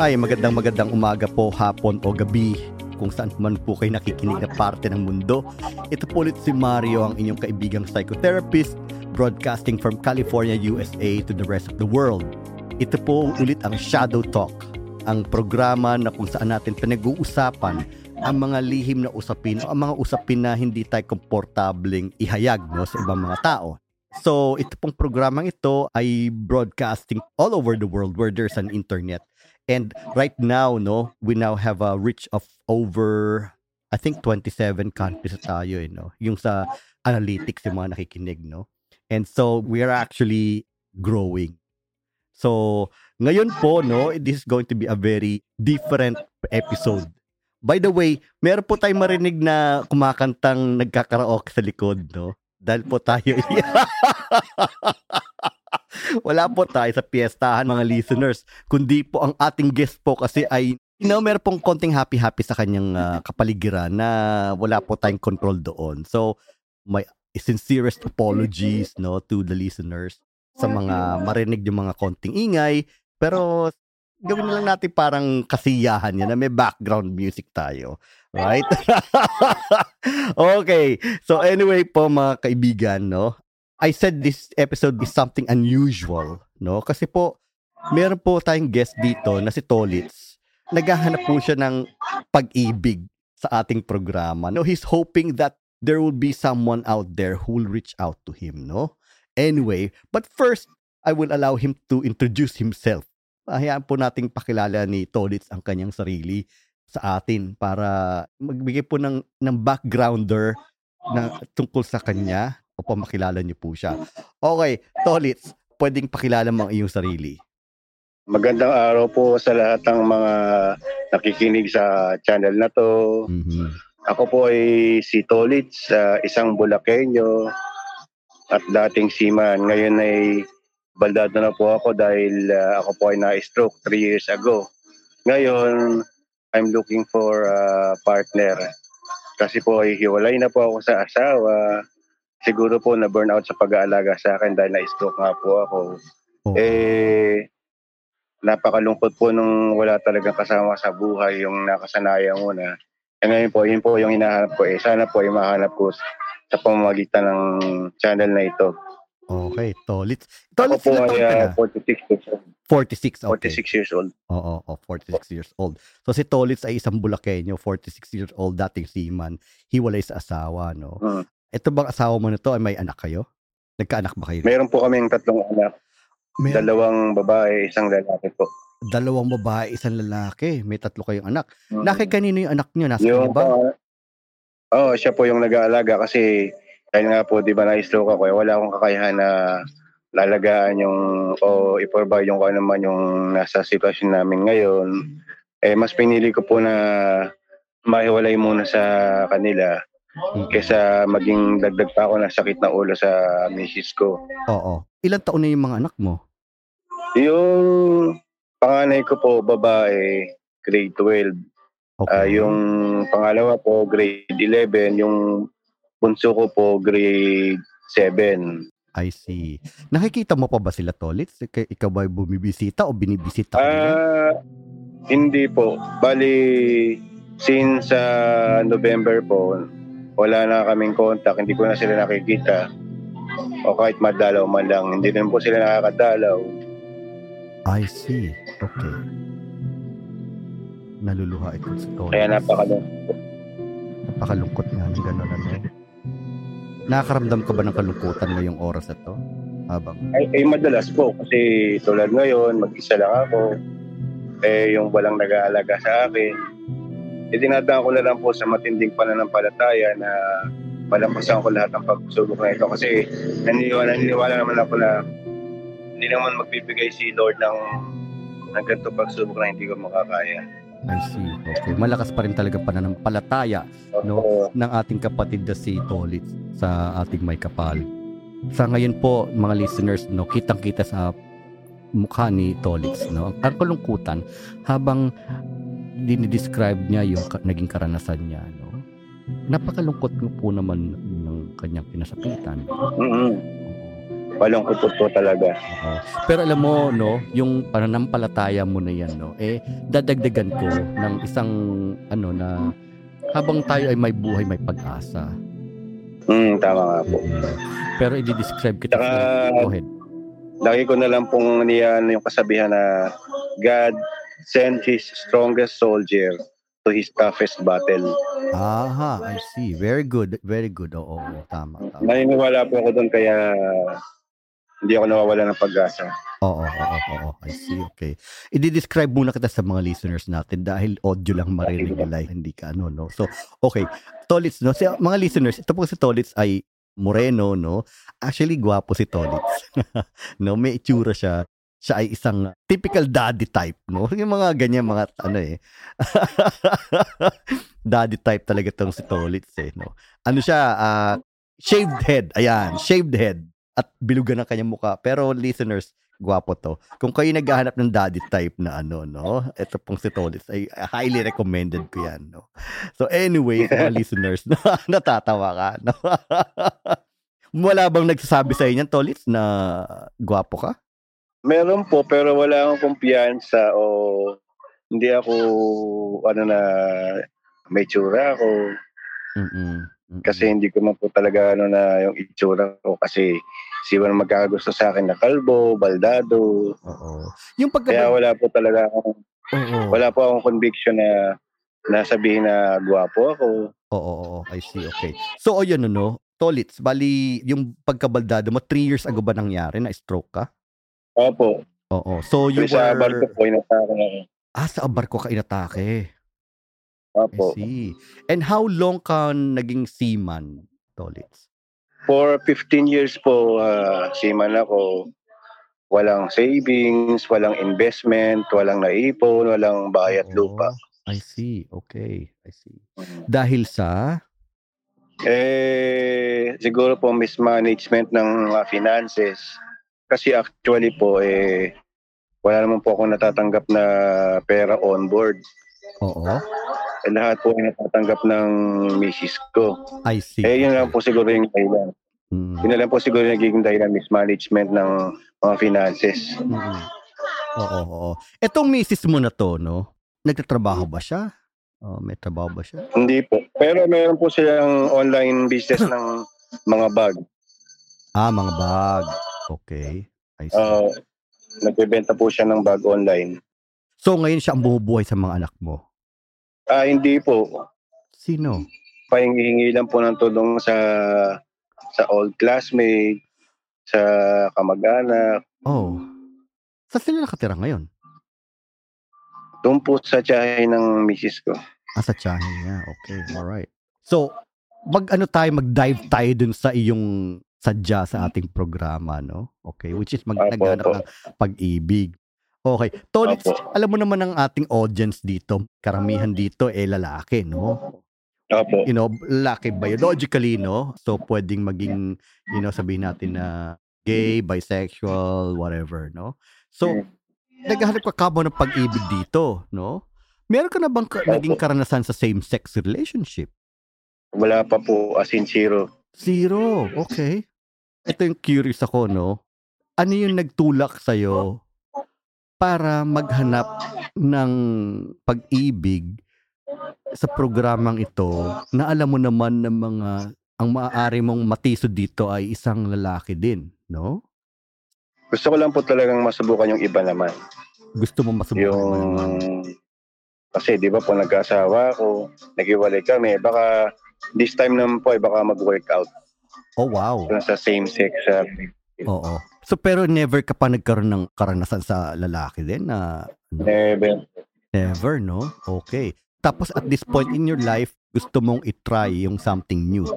Ay, magandang magandang umaga po, hapon o gabi kung saan man po kayo nakikinig na parte ng mundo. Ito po ulit si Mario, ang inyong kaibigang psychotherapist, broadcasting from California, USA to the rest of the world. Ito po ulit ang Shadow Talk, ang programa na kung saan natin pinag-uusapan ang mga lihim na usapin o ang mga usapin na hindi tayo komportableng ihayag no, sa ibang mga tao. So, ito pong programang ito ay broadcasting all over the world where there's an internet. And right now, no, we now have a reach of over, I think, 27 countries tayo, eh, no? Yung sa analytics, yung mga nakikinig, no? And so, we are actually growing. So, ngayon po, no, this is going to be a very different episode. By the way, meron po tayong marinig na kumakantang nagkakaraoke sa likod, no? Dahil po tayo Wala po tayo sa piyestahan mga listeners, kundi po ang ating guest po kasi ay you know, meron pong konting happy-happy sa kanyang uh, kapaligiran na wala po tayong control doon. So, my sincerest apologies no to the listeners sa mga marinig yung mga konting ingay. Pero gawin na lang natin parang kasiyahan yan na may background music tayo. Right? okay. So anyway po mga kaibigan, no? I said this episode is something unusual, no? Kasi po, meron po tayong guest dito na si Tolitz. Naghahanap po siya ng pag-ibig sa ating programa. No, he's hoping that there will be someone out there who will reach out to him, no? Anyway, but first, I will allow him to introduce himself. Hayaan po nating pakilala ni Tolitz ang kanyang sarili sa atin para magbigay po ng, ng backgrounder na tungkol sa kanya o makilala niyo po siya. Okay, Tolitz, pwedeng pakilala mo ang iyong sarili. Magandang araw po sa lahat ng mga nakikinig sa channel na to. Mm-hmm. Ako po ay si Tolitz, uh, isang Bulakenyo at dating seaman. Ngayon ay baldado na po ako dahil uh, ako po ay na-stroke 3 years ago. Ngayon, I'm looking for a partner. Kasi po ay hiwalay na po ako sa asawa siguro po na burnout sa pag-aalaga sa akin dahil na-stroke nga po ako. Oh. Eh, napakalungkot po nung wala talagang kasama sa buhay yung nakasanayan mo na. E ngayon po, yun po yung hinahanap ko. Eh, sana po ay mahanap ko sa pamamagitan ng channel na ito. Okay, Tolit. Tolit po ay uh, 46 years old. 46, okay. 46 years old. Oo, oh, oh, 46 years old. So si Tolitz ay isang Bulakenyo, 46 years old, dating seaman, hiwalay sa asawa, no? Hmm. Ito bang asawa mo nito ay may anak kayo? Nagkaanak ba kayo? Meron po kaming tatlong anak. May... Dalawang babae, isang lalaki po. Dalawang babae, isang lalaki. May tatlo kayong anak. Mm-hmm. Naki kanino yung anak niyo? Nasa yung, ba? Uh, oh, siya po yung nag-aalaga kasi dahil nga po, di ba na-stroke ako, eh, wala akong kakayahan na lalagaan yung o i-provide yung kung ano man yung nasa sitwasyon namin ngayon. Eh, mas pinili ko po na mahiwalay muna sa kanila Kesa maging dagdag pa ako ng sakit na ulo sa misis ko. Oo. Ilan taon na yung mga anak mo? Yung panganay ko po, babae, grade 12. Okay. Uh, yung pangalawa po, grade 11. Yung bunso ko po, grade 7. I see. Nakikita mo pa ba sila, Tolit? Ikaw ba bumibisita o binibisita uh, Hindi po. Bali, since uh, November po, wala na kaming contact, hindi ko na sila nakikita. O kahit madalaw man lang, hindi rin po sila nakakadalaw. I see. Okay. Naluluha ito sa Tony. Kaya napakalungkot. Napakalungkot nga ng gano'n ano. Nakakaramdam ka ba ng kalungkutan ngayong oras na to? Habang... Ay, ay madalas po kasi tulad ngayon, mag-isa lang ako. Eh, yung walang nag-aalaga sa akin idinadaan ko na lang po sa matinding pananampalataya na malampasan ko lahat ng pagsubok na ito kasi naniniwala, naniniwala naman ako na hindi naman magbibigay si Lord ng, ng ganito pagsubok na hindi ko makakaya. I see. Okay. Malakas pa rin talaga pananampalataya no, ng ating kapatid na si Tolit sa ating may kapal. Sa ngayon po, mga listeners, no, kitang-kita sa mukha ni Tolitz, no, ang kalungkutan habang dinidescribe niya yung ka- naging karanasan niya, no? Napakalungkot po naman ng kanyang pinasakitan. Mm-hmm. malungkot po talaga. Oo. Pero alam mo, no, yung pananampalataya mo na yan, no, eh, dadagdagan ko ng isang, ano, na habang tayo ay may buhay, may pag-asa. Mm, tama nga po. Pero i-describe kita. Saka, Go ahead. Lagi ko na lang pong niyan yung kasabihan na God sent His strongest soldier to His toughest battle. Aha, I see. Very good. Very good. Oo, oo tama, tama. Naniniwala po ako doon kaya hindi ako nawawala ng pag-asa. Oo, oo, oo. I see. Okay. I-describe muna kita sa mga listeners natin dahil audio lang maririnig nila. Hindi ka ano, no? So, okay. Tolits, no? Si, mga listeners, ito po si Tolits ay moreno, no? Actually, gwapo si Tolits. no? May itsura siya. Siya ay isang typical daddy type, no? Yung mga ganyan, mga ano eh. daddy type talaga tong si Tolits, eh, no? Ano siya, uh, shaved head. Ayan, shaved head. At bilugan ang kanyang mukha. Pero listeners, gwapo to. Kung kayo naghahanap ng daddy type na ano, no? Ito pong si Tolits ay highly recommended ko yan, no? So anyway, mga listeners, no? natatawa ka, no? Wala bang nagsasabi sa inyo, Tolits, na gwapo ka? Meron po, pero wala akong kumpiyansa o hindi ako, ano na, may tsura ako. Mm-mm. Kasi hindi ko man po talaga ano na yung itsura ko kasi siwan magkakagusto sa akin na kalbo, baldado. Oo. Yung pagka Kaya wala po talaga akong Oo. wala po akong conviction na nasabihin na gwapo ako. Oo, oo, I see. Okay. So, o yun, ano, Tolits, bali, yung pagkabaldado mo, three years ago ba nangyari na stroke ka? Opo. Oo. So, you Kasi sa were... barko po, inatake ako. Ah, sa barko ka inatake. Opo. I see. And how long ka naging seaman, Tolits? For 15 years po, uh, seaman ako. Walang savings, walang investment, walang naipon, walang bahay at lupa. I see. Okay. I see. Dahil sa... Eh, siguro po mismanagement ng uh, finances. Kasi actually po, eh, wala naman po akong natatanggap na pera on board. Oo. Eh, lahat po ay natatanggap ng misis ko. I see. Eh, yun lang po siguro yung dahilan. Mm. Yun lang po siguro yung nagiging dahilan mismanagement ng mga finances. Mm. Oo, oo. Etong misis mo na to, no? Nagtatrabaho ba siya? Oh, may trabaho ba siya? Hindi po. Pero meron po silang online business ng mga bag. Ah, mga bag. Okay. I see. Uh, nagbebenta po siya ng bag online. so, ngayon siya ang bumubuhay sa mga anak mo? Ah, hindi po. Sino? Pahingi lang po ng tulong sa sa old classmate, sa kamag-anak. Oh. Sa sila nakatira ngayon? Doon po sa tiyahe ng misis ko. Ah, sa tiyahin niya. Okay, alright. So, mag ano tayo, mag-dive tayo dun sa iyong sadya sa ating programa, no? Okay, which is mag Opo, naghanap opo. ng pag-ibig. Okay. Tolits, Opo. alam mo naman ang ating audience dito, karamihan dito eh lalaki, no? Opo. You know, lalaki biologically, no? So, pwedeng maging, you know, sabihin natin na gay, bisexual, whatever, no? So, naghahanap ka kamo ng pag-ibig dito, no? Meron ka na bang ka- naging karanasan sa same-sex relationship? Wala pa po as in zero. Zero. Okay. Ito yung curious ako, no? Ano yung nagtulak sa'yo para maghanap ng pag-ibig sa programang ito na alam mo naman ng mga ang maaari mong matiso dito ay isang lalaki din, no? Gusto ko lang po talagang masubukan yung iba naman. Gusto mo masubukan Yung... naman. Kasi di ba po nagkasawa ako, naghiwalay kami, baka this time naman po ay baka mag-workout Oh, wow. sa same sex. Uh, Oo. So, pero never ka pa nagkaroon ng karanasan sa lalaki din na ano? never. Never, no? Okay. Tapos at this point in your life, gusto mong itry yung something new.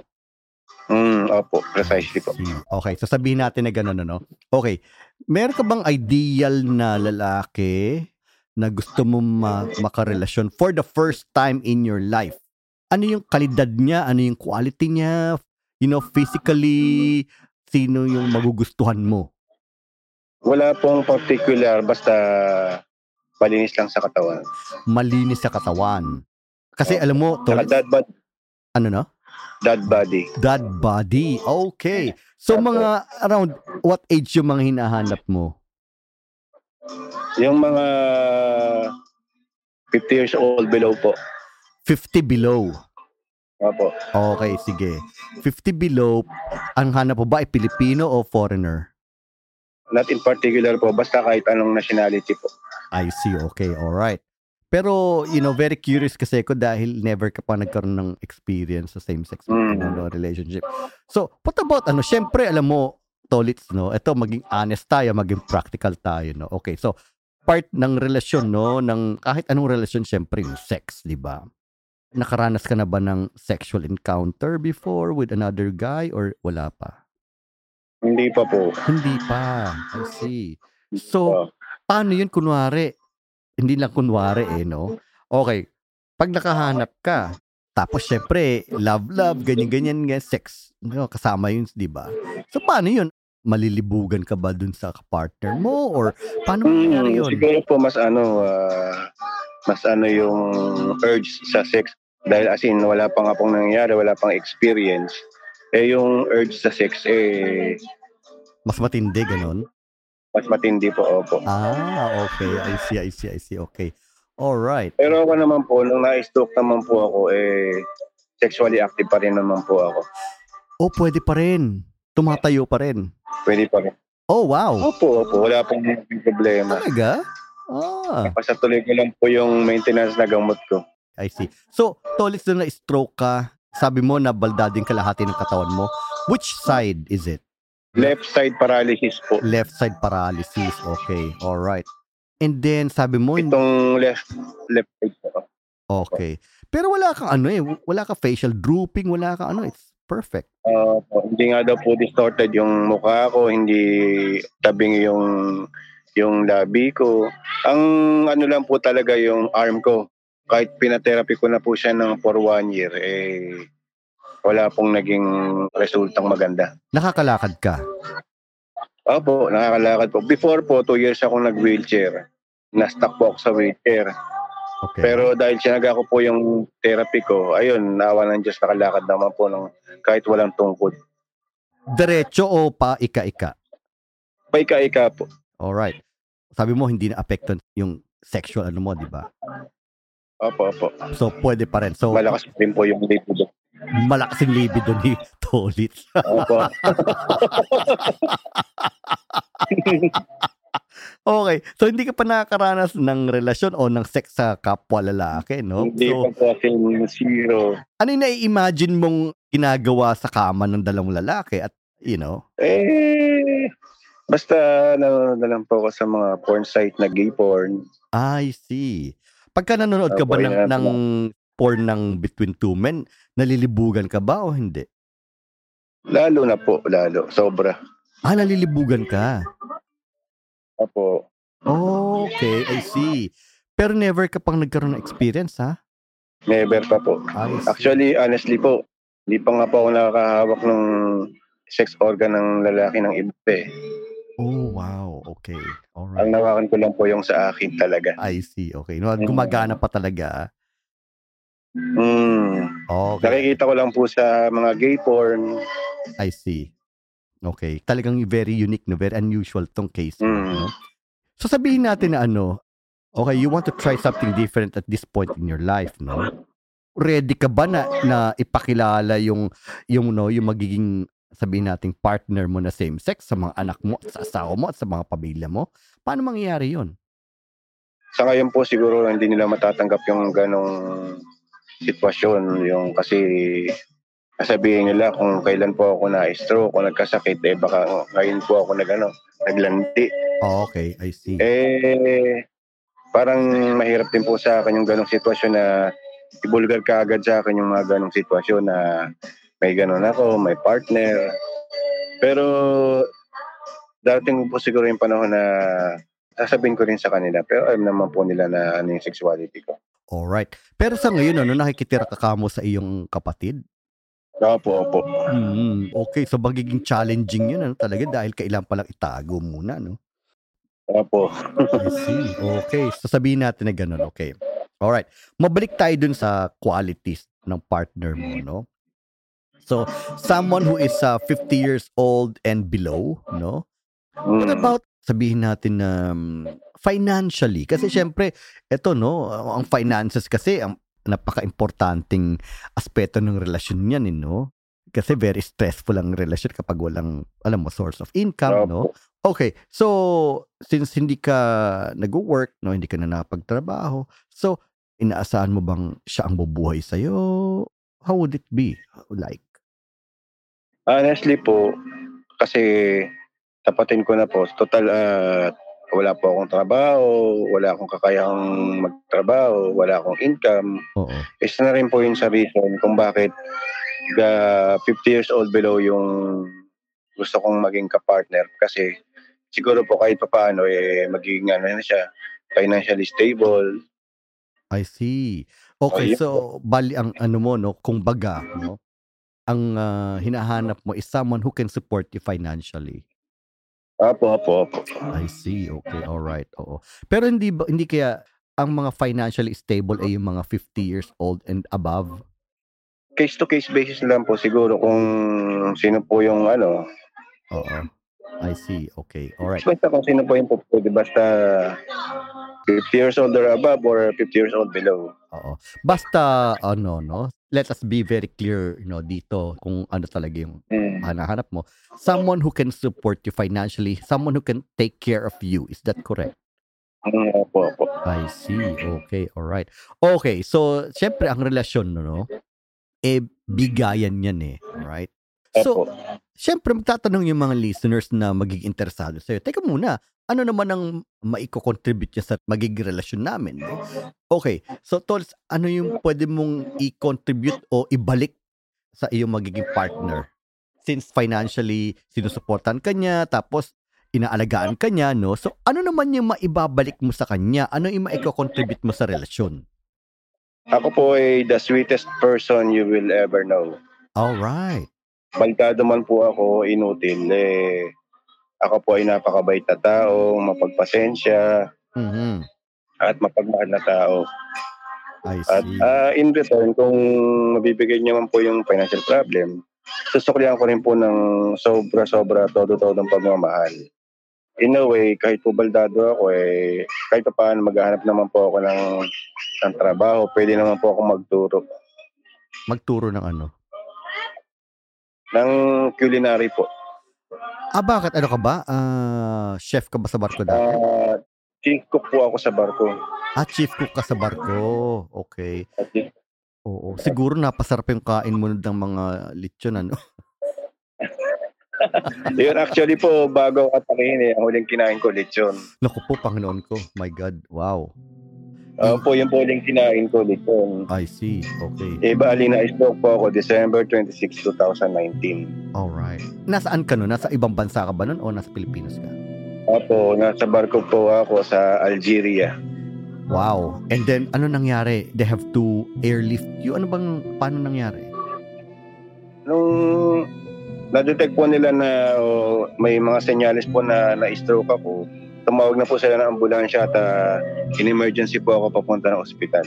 Mm, opo, precisely po. See. Okay, so sabihin natin na gano'n, ano? Okay, meron ka bang ideal na lalaki na gusto mo ma- makarelasyon for the first time in your life? Ano yung kalidad niya? Ano yung quality niya? You know, physically, sino yung magugustuhan mo? Wala pong particular, basta malinis lang sa katawan. Malinis sa katawan. Kasi alam mo, Tol, dad bod, ano no? Dad body. Dad body. Okay. So mga around what age yung mga hinahanap mo? Yung mga 50 years old below po. 50 below. Opo. Okay, sige. 50 below, ang hanap mo ba ay Pilipino o foreigner? Not in particular po, basta kahit anong nationality po. I see. Okay, all right. Pero, you know, very curious kasi ako dahil never ka pa nagkaroon ng experience sa same-sex Mm. ano, relationship. So, what about, ano, syempre, alam mo, Tolits, no? Ito, maging honest tayo, maging practical tayo, no? Okay, so, part ng relasyon, no? Ng, kahit anong relasyon, syempre, yung sex, di ba? Nakaranas ka na ba ng sexual encounter before with another guy or wala pa? Hindi pa po. Hindi pa. I see. So, paano yun kunwari? Hindi lang kunwari eh, no? Okay, pag nakahanap ka, tapos syempre, love, love, ganyan-ganyan, ganyan, sex, no, kasama yun, di ba? So, paano yun? Malilibugan ka ba dun sa partner mo? Or paano Hmm, yun? siguro po mas ano, ah, mas ano yung urge sa sex. Dahil as in, wala pa nga pong nangyayari, wala pang experience. Eh yung urge sa sex, eh, Mas matindi, ganun? mas matindi po, opo. Ah, okay. I see, I see, I see. Okay. Alright. Pero ako naman po, nung na-stroke naman po ako, eh, sexually active pa rin naman po ako. Oh, pwede pa rin. Tumatayo pa rin. Pwede pa rin. Oh, wow. Opo, opo, wala pong problema. Talaga? Ah. Basta tuloy ko lang po yung maintenance na gamot ko. I see. So, Tolis na na-stroke ka, sabi mo na baldading kalahati ng katawan mo. Which side is it? Left side paralysis po. Left side paralysis. Okay. All right. And then, sabi mo, Itong left left side po. okay. Pero wala kang ano eh, wala ka facial drooping, wala kang ano, it's perfect. Uh, hindi nga daw po distorted yung mukha ko, hindi tabing yung yung labi ko. Ang ano lang po talaga yung arm ko. Kahit pinatherapy ko na po siya ng for one year, eh, wala pong naging resultang maganda. Nakakalakad ka. Opo, nakakalakad po. Before po, two years ako nag-wheelchair. Na-stuck po ako sa wheelchair. Okay. Pero dahil sinaga ko po yung therapy ko, ayun, nawa ng Diyos, nakalakad naman po ng kahit walang tungkod. Diretso o pa ika-ika? Paika-ika po. All right. Sabi mo hindi na affected yung sexual ano mo, di ba? Opo, opo. So pwede pa rin. So Malakas din po yung libido. malakas yung libido ni Tolit. Opo. okay. So hindi ka pa nakakaranas ng relasyon o ng sex sa kapwa lalaki, no? Hindi So, pa po zero. ano yung nai-imagine mong ginagawa sa kama ng dalawang lalaki at, you know, Eh, basta nanonood na lang po ako sa mga porn site na gay porn. I see. Pagka nanonood ka ba Opo, ng, ng porn ng Between Two Men, nalilibugan ka ba o hindi? Lalo na po, lalo. Sobra. Ah, nalilibugan ka. Opo. Okay, I see. Pero never ka pang nagkaroon ng experience, ha? Never pa po. Actually, honestly po, hindi pa nga po ako nakakahawak ng sex organ ng lalaki ng iba eh. Oh, wow. Okay. Ang Alright. nawakan ko lang po yung sa akin talaga. I see. Okay. No, gumagana pa talaga. ah. Mm. Okay. Nakikita ko lang po sa mga gay porn. I see. Okay. Talagang very unique, no? Very unusual tong case. Mm. No? So sabihin natin na ano, okay, you want to try something different at this point in your life, no? Ready ka ba na, na ipakilala yung, yung, no, yung magiging sabihin nating partner mo na same sex sa mga anak mo, sa asawa mo, at sa mga pamilya mo? Paano mangyayari yon? Sa ngayon po siguro hindi nila matatanggap yung ganong sitwasyon. Yung kasi sasabihin nila kung kailan po ako na-stroke o nagkasakit, eh baka ngayon po ako nag, ano, naglandi. Oh, okay, I see. Eh, parang mahirap din po sa akin yung ganong sitwasyon na ibulgar ka agad sa akin yung mga ganong sitwasyon na may ganon ako, may partner. Pero dating po siguro yung panahon na sasabihin ko rin sa kanila. Pero alam naman po nila na ano yung sexuality ko. Alright. Pero sa ngayon, ano, nakikitira ka kamo sa iyong kapatid? Opo, opo. Hmm, okay, so magiging challenging yun, ano, talaga, dahil kailangan palang itago muna, no? Opo. I see. Okay, so sabihin natin na ganun, okay. Alright. Mabalik tayo dun sa qualities ng partner mo, no? So, someone who is uh, 50 years old and below, no? What Mm. about sabihin natin na um, financially? Kasi syempre, eto no, ang finances kasi ang napaka-importanting aspeto ng relasyon niyan, eh, no? Kasi very stressful ang relasyon kapag walang, alam mo, source of income, no? Okay, so since hindi ka nag-work, no, hindi ka na nakapagtrabaho, so inaasahan mo bang siya ang bubuhay sa'yo? How would it be? Like, Honestly po, kasi tapatin ko na po, total ah, wala po akong trabaho, wala akong kakayahang magtrabaho, wala akong income. oo. Isa na rin po yun sa reason kung bakit the 50 years old below yung gusto kong maging kapartner kasi siguro po kahit pa paano eh magiging ano na siya financially stable. I see. Okay, yun so bali ang ano mo no, kung baga, no, ang ah, hinahanap mo is someone who can support you financially. Apo, apo, apo. I see. Okay, all right. Oo. Pero hindi ba hindi kaya ang mga financially stable ay yung mga 50 years old and above? Case to case basis lang po siguro kung sino po yung ano. Oo. I see. Okay. All right. Basta kung sino po yung po pwede basta 50 years old or above or 50 years old below. Oo. Basta ano no, let us be very clear, you know, dito kung ano talaga yung Mm. hanahanap mo. Someone who can support you financially, someone who can take care of you. Is that correct? Mm, opo, opo. I see. Okay, all right. Okay, so syempre ang relasyon no, no eh bigayan yan eh, right? So, Opo. Syempre magtatanong yung mga listeners na magiging interesado sa'yo. Teka muna, ano naman ang maiko-contribute niya sa magiging relasyon namin? No? Okay, so Tols, ano yung pwede mong i-contribute o ibalik sa iyong magiging partner? Since financially sinusuportan ka niya, tapos inaalagaan ka niya, no? So, ano naman yung maibabalik mo sa kanya? Ano yung maiko-contribute mo sa relasyon? Ako po ay the sweetest person you will ever know. All right. Balkado man po ako, inutil. Eh, ako po ay napakabait na tao, mapagpasensya, Mhm. at mapagmahal na tao. I At see. ah, in return, kung mabibigay niya man po yung financial problem, susuklihan ko rin po ng sobra-sobra todo-todong pagmamahal. In a way, kahit po baldado ako, eh, kahit pa paano maghahanap naman po ako ng, ng trabaho, pwede naman po ako magturo Magturo ng ano? Ng culinary po. Ah, bakit? Ano ka ba? Ah, chef ka ba sa barko dati? Ah, chief cook po ako sa barko. Ah, chief cook ka sa barko. Okay. Oo. Siguro napasarap yung kain mo ng mga lechon, ano? Yun, actually po, bago ako eh, ang huling kinain ko, lechon. Naku po, Panginoon ko. My God. Wow. Uh, po, yung po huling kinain ko, lechon. I see. Okay. Eh, bali na stroke po ako December 26, 2019. Alright. Nasaan ka nun? Nasa ibang bansa ka ba nun o nasa Pilipinas ka? Opo, nasa barko po ako sa Algeria. Wow. And then, ano nangyari? They have to airlift you. Ano bang, paano nangyari? Nung na-detect po nila na oh, may mga senyales po na na-stroke ako, tumawag na po sila ng ambulansya at ah, in-emergency po ako papunta ng ospital.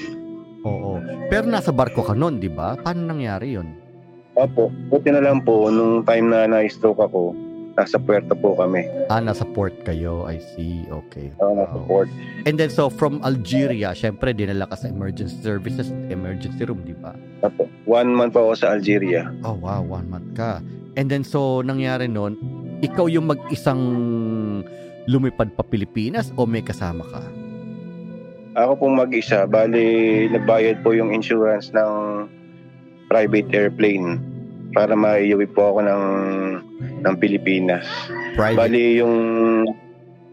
Oo. Pero nasa barko ka nun, di ba? Paano nangyari yon? Opo, buti na lang po, nung time na na-stroke ako, nasa puerto po kami. Ah, nasa port kayo. I see. Okay. Uh, nasa Wow. port. And then, so from Algeria, syempre, dinala ka sa emergency services, emergency room, di ba? Opo. One month po ako sa Algeria. Oh, wow. One month ka. And then, so, nangyari nun, ikaw yung mag-isang lumipad pa Pilipinas o may kasama ka? Ako pong mag-isa, bali nagbayad po yung insurance ng private airplane para maiuwi po ako ng ng Pilipinas. Private? Bali yung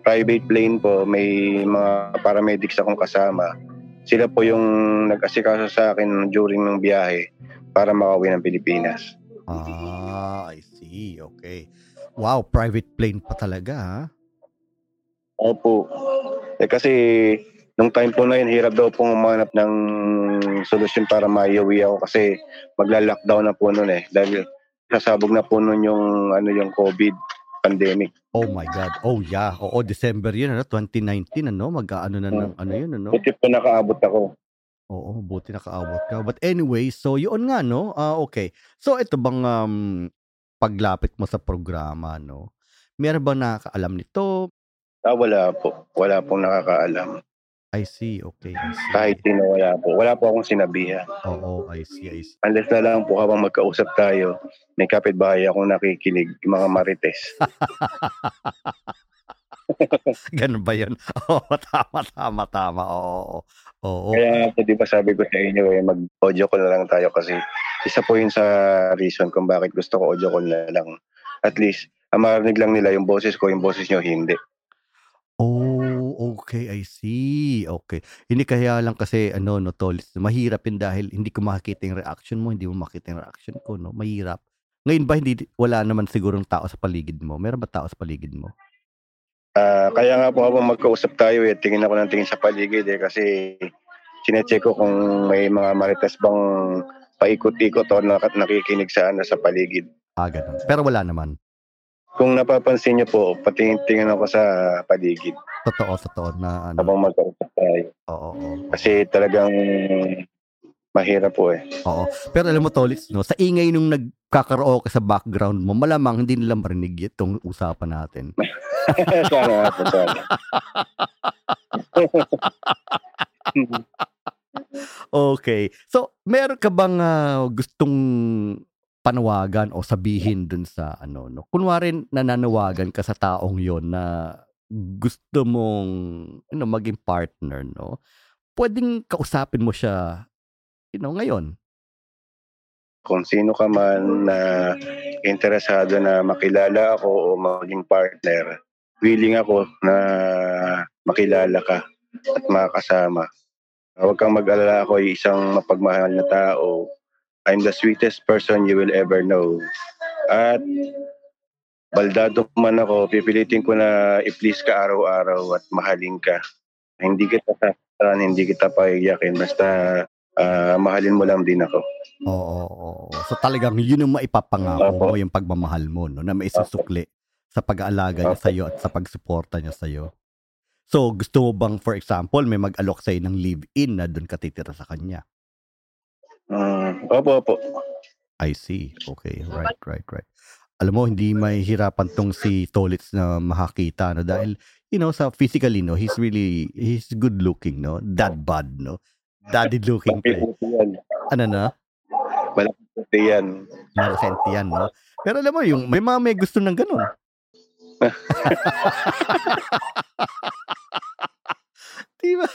private plane po, may mga paramedics akong kasama. Sila po yung nag-asikaso sa akin during ng biyahe para makauwi ng Pilipinas. Ah, I see. Okay. Wow, private plane pa talaga, ha? Opo. Eh kasi nung time po na yun, hirap daw pong umanap ng solusyon para maiuwi ako kasi magla-lockdown na po noon eh. Dahil sasabog na po noon yung, ano, yung COVID pandemic. Oh my God. Oh, yeah. Oo, December yun, ano? 2019, ano? Mag-ano na ng ano yun, ano? Buti po nakaabot ako. Oo, buti nakaabot ka. But anyway, so yun nga 'no, ah, okey. So ito bang, um, paglapit mo sa programa 'no, meron bang nakakaalam nito? Ah, wala po. Wala pong nakakaalam. I see, okey, I see. Kahit sino, wala po. Wala po akong sinabihan. Oo, I see, I see. Unless na lang po habang magkausap tayo, may kapitbahay akong nakikinig, yung mga marites. Gano'n ba 'yun? Oo, tama, tama, tama. Oo, oo. Kaya nga po 'di ba sabi ko sa inyo, eh, mag-audio call na lang tayo kasi isa po 'yun sa reason kung bakit gusto ko audio call na lang. At least, ang marinig lang nila yung boses ko, yung boses niyo hindi. Oh, okey, I see, okey. Hindi kaya lang kasi ano 'no, tol, mahirap 'yun dahil hindi ko makikita yung reaction mo, hindi mo makita yung reaction ko 'no, mahirap. Ngayon ba hindi di wala naman sigurong tao sa paligid mo? Meron ba tao sa paligid mo? Ah, kaya nga po habang magkausap tayo, eh, tingin ako ng tingin sa paligid, eh, kasi chine-check ko kung may mga marites bang paikot-ikot o naka nakikinig sa ano, sa paligid. Ah, gano'n. Pero wala naman? Kung napapansin niyo po, patingin-tingin ako sa paligid. Totoo, totoo na ano Habang magkausap tayo. Oo, oo. Kasi talagang mahirap po, eh. Oo. Pero alam mo Tolits 'no, sa ingay nung nagkakaraoke sa background mo, malamang hindi nila marinig itong usapan natin. Sana po, sana. Okey. So, meron ka bang, ah, gustong panawagan o sabihin dun sa ano 'no, kunwari nananawagan ka sa taong yon na gusto mong you maging partner 'no, puwedeng kausapin mo siya, you know, ngayon. Kung sino ka man na interesado na makilala ako o maging partner, willing ako na makilala ka at makasama. Huwag kang mag-alala, ako ay isang mapagmahal na tao. I'm the sweetest person you will ever know. At baldado man ako, pipilitin ko na i-please ka araw-araw at mahalin ka. Hindi kita sasaktan, hindi kita paiyakin, basta ah, mahalin mo lang din ako. Oo, oo. So, talagang yun ang maipapangako Opo. mo, yung pagmamahal mo 'no, na maisusukli sa pag-aalaga niya Opo. sa'yo at sa pagsuporta niya sa'yo. So, gusto mo bang for example, may mag-alok sa'yo ng live-in na dun ka titira sa kanya? Mm, opo, opo. I see, okey. Right, right, right. Alam mo hindi mahihirapan 'tong si Tolits na makakita 'no, dahil you know, sa physically 'no, he's really he's good looking 'no, dad bod 'no, daddy looking. Ano na? Malaki puti yan. Malaki yan 'no. Pero alam mo yung may mga may gusto ng gano'n. 'Di ba? 'Di ba?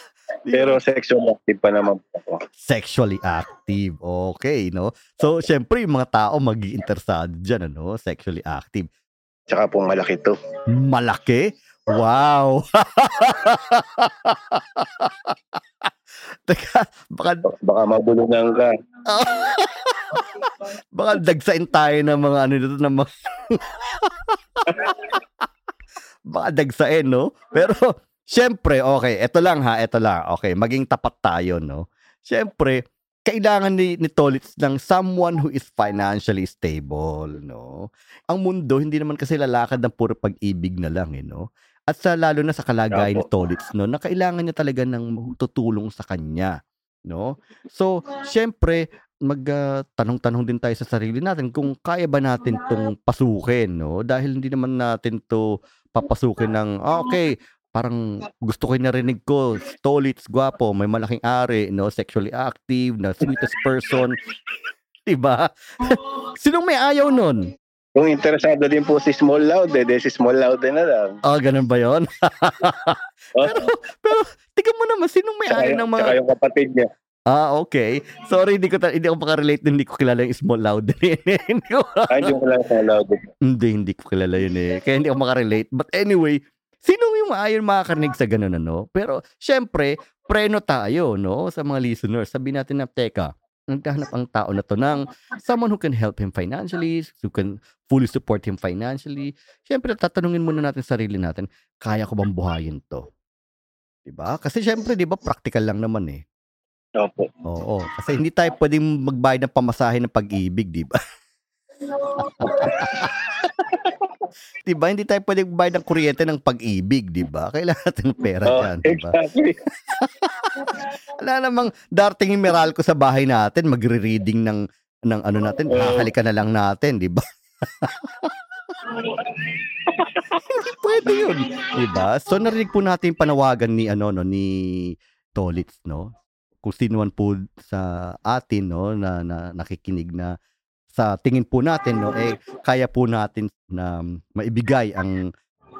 Pero sexual active pa naman po ako. Sexually active, okey 'no. So, siyempre yung mga tao maging interesado diyan ano, sexually active. Tsaka po malaki 'to. Malaki? Wow! Teka, baka Baka mabulungan ka. baka dagsain tayo ng mga ano nito ng mga baka dagsain 'no. Pero siyempre, okey, eto lang ha, eto lang, okey, maging tapat tayo 'no. Siyempre, kailangan ni ni Tolits ng someone who is financially stable 'no. Ang mundo hindi naman kasi lalakad ng puro pag-ibig na lang, eh, 'no. At sa lalo na sa kalagayan ni Opo. Tolits 'no, na kailangan niya talaga ng tutulong sa kanya 'no. So, siyempre mag, ah, tanong-tanong din tayo sa sarili natin kung kaya ba natin 'tong pasukin 'no, dahil hindi naman natin 'to papasukin ng, ah, okey, parang gusto ko yung narinig ko, Tolits, gwapo, may malaking ari 'no, sexually active, na sweetest person, 'di ba? Sinong may ayaw nun? Kung interesado din po si Small Loud, eh, si Small Loud din na lang. Ah, ganun ba yun? Oh, Pero pero tignan mo naman, sinong may ayaw ng mga tsaka yung kapatid niya. Ah, okey. Sorry hindi ko ta hindi ako maka-relate dun, hindi ko kilala yung Small Loud hindi ko Ay, hindi ko lang Small Loud. Hindi, hindi ko kilala yun, eh, kaya hindi ako maka-relate. But anyway, sino yung ayaw makakarinig sa gano'n ano? Pero siyempre, preno tayo 'no, sa mga listeners. Sabihin natin na, teka, naghahanap ang tao na 'to ng someone who can help him financially, who can fully support him financially. Siyempre tatanungin muna natin sarili natin, kaya ko bang buhayin 'to? 'Di ba? Kasi siyempre 'di ba praktikal lang naman, eh. Opo. Oo, kasi hindi tayo puwedeng magbayad ng pamasahe ng pag-ibig, 'di ba? 'Di ba? Hindi tayo pwedeng bayad ng kuryente ng pag-ibig, 'di ba? Kailangan natin ng pera Oh, diyan, 'di ba? exactly. Wala namang darating yung Meralco sa bahay natin, magre-reading ng ng ano natin, hahalikan na lang natin, 'di ba? Hindi puwede yun, 'di ba? So narinig po natin yung panawagan ni ano 'no, ni Tolitz 'no. Kung sino man po sa atin 'no, na na nakikinig na sa tingin po natin 'no, eh, kaya po natin na maibigay ang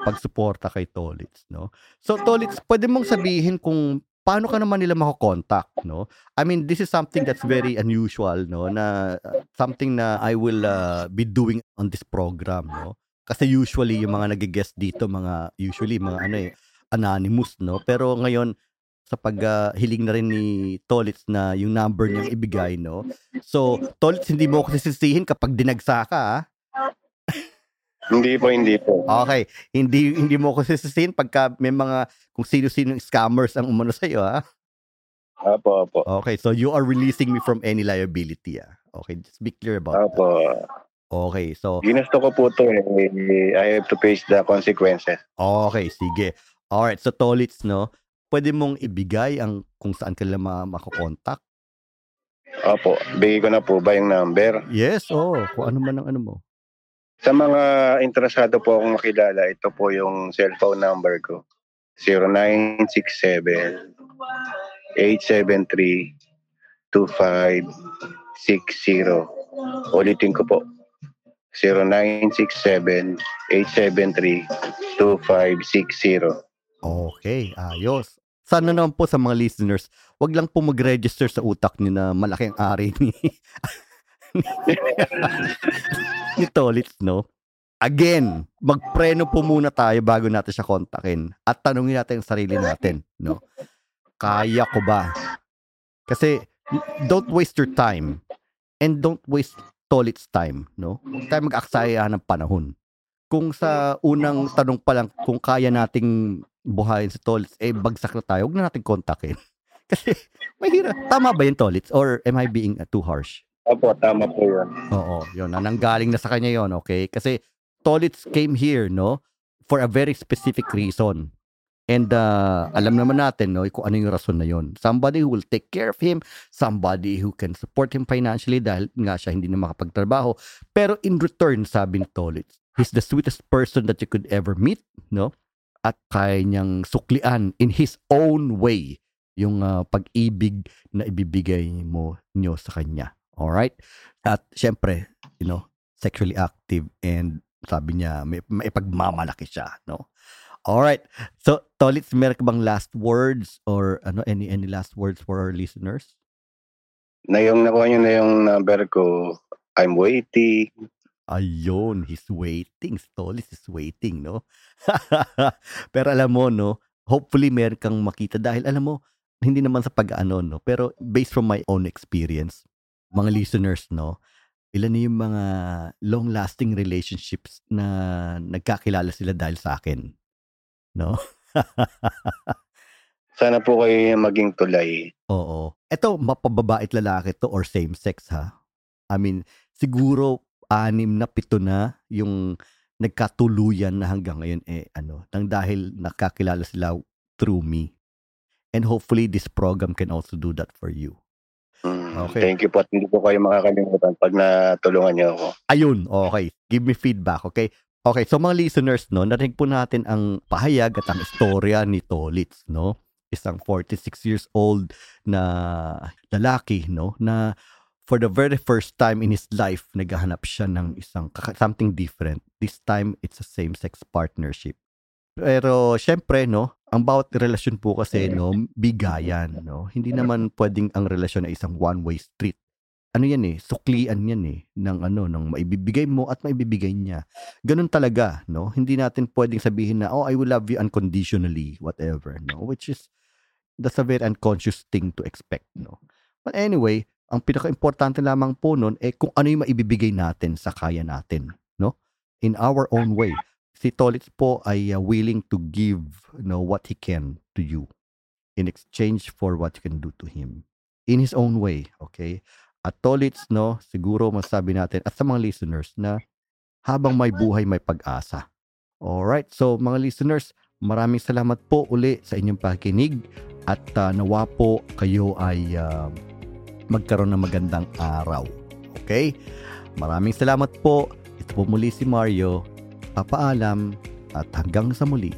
pagsuporta kay Tolitz 'no. So Tolitz, puwede mong sabihin kung paano ka naman nila mako-contact 'no? I mean, this is something that's very unusual 'no, na uh, something na I will, uh, be doing on this program 'no. Kasi usually yung mga nage-guest dito mga usually mga ano, eh, anonymous 'no. Pero ngayon sa pag, ah, hiling na rin ni Tolitz na yung number niyang ibigay 'no. So, Tolitz hindi mo ako sisisihin kapag dinagsa ka, ah. Hindi po, hindi po. Okey, hindi hindi mo ako sisisihin pagka may mga kung sino-sinong scammers ang umano sa'yo, ah. Opo, opo. Okay, so you are releasing me from any liability, ah. Okay, just be clear about that. Opo. Okay, so Ginusto ko po 'to, eh. I have to face the consequences. Okay, sige. Alright, so Tolitz 'no, puwede mong ibigay ang kung saan ka nila ma? Opo, bigay ko na po ba yung number? Yes, oo, kung ano man ang ano mo. Sa mga interesado po akong makilala, ito po yung cellphone number ko. 0967 873 2560. Ulitin ko po. 0967 873 2560. Okay, ayos. Sana naman po sa mga listeners, 'wag lang po mag-register sa utak niyo na malaki ang ari ni ni Tolitz 'no. Again, magpreno po muna tayo bago natin siya kontakin at tanungin natin ang sarili natin 'no. Kaya ko ba? Kasi don't waste your time and don't waste Tolitz time 'no. Huwag tayong mag-aksaya ng panahon. Kung sa unang tanong pa lang kung kaya nating buhayin si Tolitz, eh, bagsak na tayo, 'wag na nating kontakin. Kasi mahirap. Tama ba 'yun, Tolitz, or am I being, uh, too harsh? Opo, tama po yun. Oo, 'yun, na nanggaling na sa kanya 'yon, okay? Kasi Tolitz came here 'no, for a very specific reason. And, uh, alam naman natin 'no, kung ano yung rason na 'yon. Somebody who will take care of him, somebody who can support him financially dahil nga siya hindi na makapagtrabaho. Pero in return, sabi ni Tolitz, he's the sweetest person that you could ever meet 'no, at kaya niyang suklian in his own way yung, ah, pag-ibig na ibibigay mo niyo sa kanya, alright? At siyempre, you know, sexually active and sabi niya may maipagmamalaki siya 'no. Alright, so Tolitz, meron ka bang last words or ano, any any last words for our listeners? Na yung nakuha niyo na yung number ko, I'm waiting. Ayun, he's waiting. Si Tolitz is waiting 'no. Pero alam mo 'no, hopefully meron kang makita dahil alam mo, hindi naman sa pag-aano 'no, pero based from my own experience, mga listeners 'no, ilan yung mga long-lasting relationships na nagkakilala sila dahil sa'kin, 'no. Sana po kayo maging tulay. Oo. Eto mapababae at lalaki 'to or same sex ha. I mean, siguro 6 na, 7 na yung nagkatuluyan na hanggang ngayon, eh, ano, nang dahil nakakilala sila through me. And hopefully this program can also do that for you. Mm, Okay. thank you po at hindi po kayo makakalimutan 'pag natulungan niyo ako. Ayun, okay. Give me feedback, okay? Okay, so mga listeners 'no, narinig po natin ang pahayag at ang istorya ni Tolitz 'no. Isang 46 years old na lalaki 'no, na for the very first time in his life naghahanap siya ng isang something different. This time it's a same-sex partnership. Pero siyempre 'no, ang bawat relasyon po kasi 'no, bigayan 'no. Hindi naman puwedeng ang relasyon ay isang one-way street. Ano 'yan, eh, suklian 'yan, eh, ng ano, ng maibibigay mo at maibibigay niya. Gano'n talaga 'no. Hindi natin puwedeng sabihin na, "Oh, I will love you unconditionally," whatever 'no, which is that's a very unconscious thing to expect 'no. But anyway, ang pinakaimportante lamang po nun, eh, kung ano yung maibibigay natin sa kaya natin 'no, in our own way. Si Tolitz po ay, ah, willing to give, you know, what he can to you in exchange for what you can do to him in his own way, okay? At Tolitz 'no, siguro masasabi natin at sa mga listeners na habang may buhay may pag-asa. Alright, so mga listeners, maraming salamat po uli sa inyong pakikinig at uh, nawa po kayo ay uh, magkaroon ng magandang araw. Okay? Maraming salamat po. Ito po muli si Mario. Papaalam at hanggang sa muli.